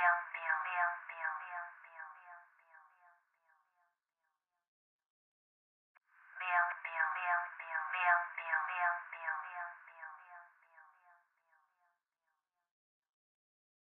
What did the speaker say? Meow, meow, meow, meow, meow, meow, meow, meow, meow, meow, meow, meow, meow, meow, meow, meow, meow, meow, meow, m e